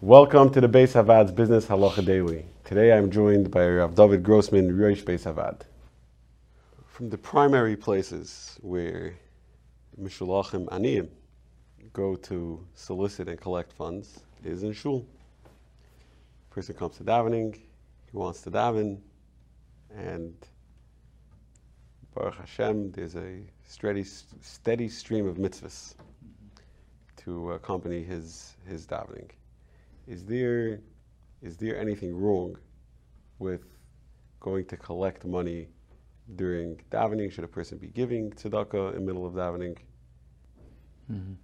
Welcome to the Beis Havad's Business Halacha Daily. Today I'm joined by Rav David Grossman, Rosh Beis Havad. From the primary places where Mishulachim Aniyim go to solicit and collect funds is in shul. Person comes to davening, he wants to daven, and Baruch Hashem, there's a steady, steady stream of mitzvahs to accompany his, his davening. Is there, is there anything wrong with going to collect money during davening? Should a person be giving tzedakah in the middle of davening? Mm-hmm.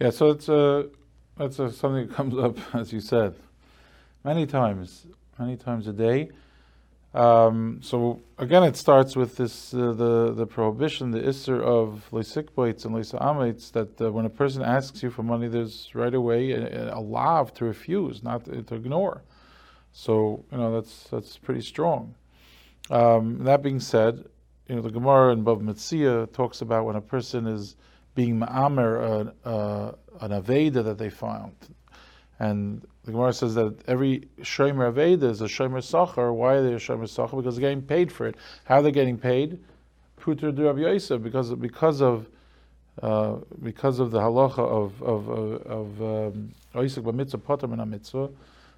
Yeah, so it's a, that's a, something that comes up, as you said, many times, many times a day. Um, so again, it starts with this uh, the the prohibition, the isser of leisikboits and leisa'amates, that uh, when a person asks you for money, there's right away a, a to refuse, not to, to, ignore. So you know that's that's pretty strong. Um, that being said, you know the Gemara in Bav Metzia talks about when a person is being ma'amer uh, uh, an aveda that they found, and the Gemara says that every shomer aveda is a shomer sacher. Why are they a shomer sacher? Because they're getting paid for it. How are they getting paid? Puter de Rabbi Yosef, because because of uh, because of the halacha of of of, of oisek um, b'mitzvah potter min mitzvah.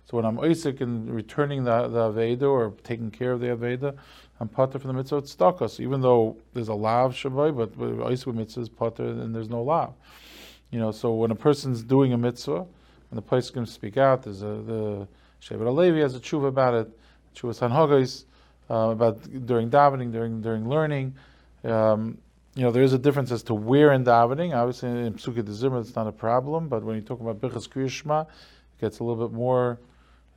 So when I'm oisek in returning the, the Aveda or taking care of the Aveda, I'm potter from the mitzvah tzedakah. So even though there's a lav shabbai, but oisek mitzvah is potter and there's no lav. You know, so when a person's doing a mitzvah, and the place can speak out. There's a the Shevet HaLevi has a tshuva about it. Tshuva Sanhogais uh, about during davening, during during learning. Um, you know, there is a difference as to where in davening. Obviously, in Pesukei d'Zimra, it's not a problem. But when you talk about Birchas Kriyishma, it gets a little bit more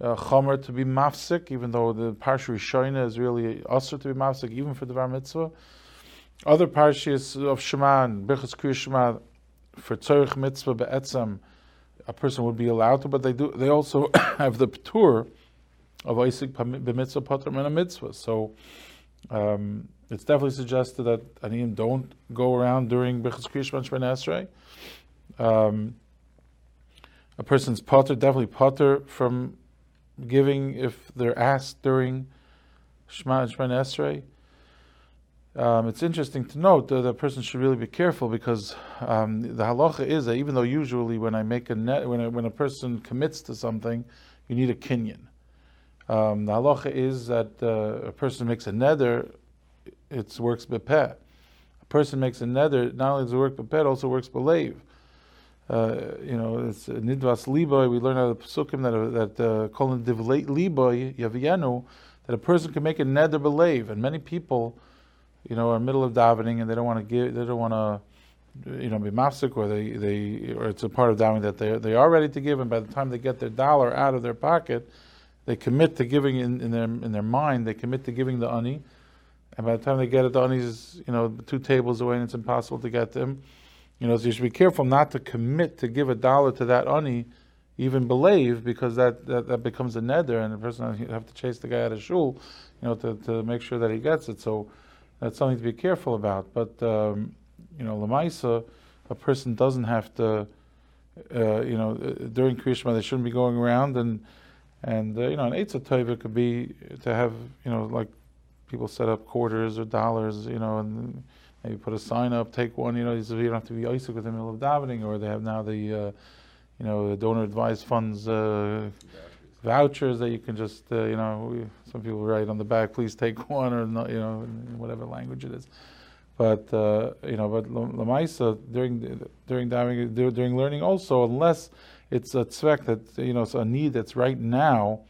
uh, chomer to be mafsik, even though the Parsha Rishona is really also to be mafsik, even for the Var Mitzvah. Other parshas of Shema and Birchas Kriyishma for Tzorich Mitzvah Be'etzam, a person would be allowed to, but they do. They also have the tour of oisek b'mitzvah patram and a mitzvah. So um, it's definitely suggested that aniyim don't go around during Bechaz Kriyishman Shemon Um, a person's potter definitely potter from giving if they're asked during Shemoneh Esrei. Um, it's interesting to note that a person should really be careful because um, the halacha is that even though usually when I make a net, when when a person commits to something, you need a kinyan. Um, the halacha is that uh, a person makes a neder, it works bepeh. A person makes a neder, not only does it work bepeh, it also works belev. Uh, you know, it's nidvas liboy. We learn out of the psukim that that kolin uh, divleit liboy yavienu that a person can make a neder belev, and many people you know, are middle of davening and they don't want to give, they don't want to, you know, be mafsik or they, they, or it's a part of davening that they they are ready to give, and by the time they get their dollar out of their pocket, they commit to giving in, in their in their mind, they commit to giving the ani, and by the time they get it, the ani is you know two tables away and it's impossible to get them. You know, so you should be careful not to commit to give a dollar to that ani, even believe, because that, that, that becomes a neder, and the person have to chase the guy out of shul, you know, to, to make sure that he gets it. So that's something to be careful about. But um, you know, lemaisa, a person doesn't have to. Uh, you know, uh, during Krishma, they shouldn't be going around and and uh, you know, an Eitzah Tova could be to have you know like people set up quarters or dollars, you know, and maybe put a sign up, take one, you know, you don't have to be oisek with the middle of davening, or they have now the, uh, you know, the donor advised funds uh, vouchers that you can just, uh, you know, some people write on the back, please take one, or not, you know, whatever language it is. But uh, you know, but lamaisa during during during learning also, unless it's a tzvek that you know it's a need that's right now.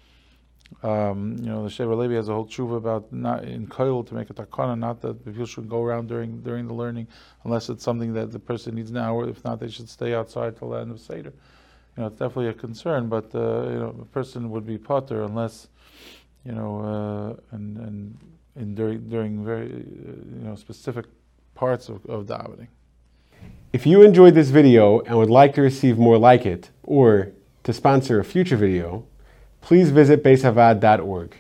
Um, you know, the Shevet HaLevi has a whole tshuva about not in koil to make a takana, not that people should go around during during the learning, unless it's something that the person needs now, or if not, they should stay outside till the end of seder you know, it's definitely a concern, but uh, you know, a person would be potter unless, you know, uh, and and in during during very uh, you know specific parts of, of davening. If you enjoyed this video and would like to receive more like it, or to sponsor a future video, please visit beisavad.org.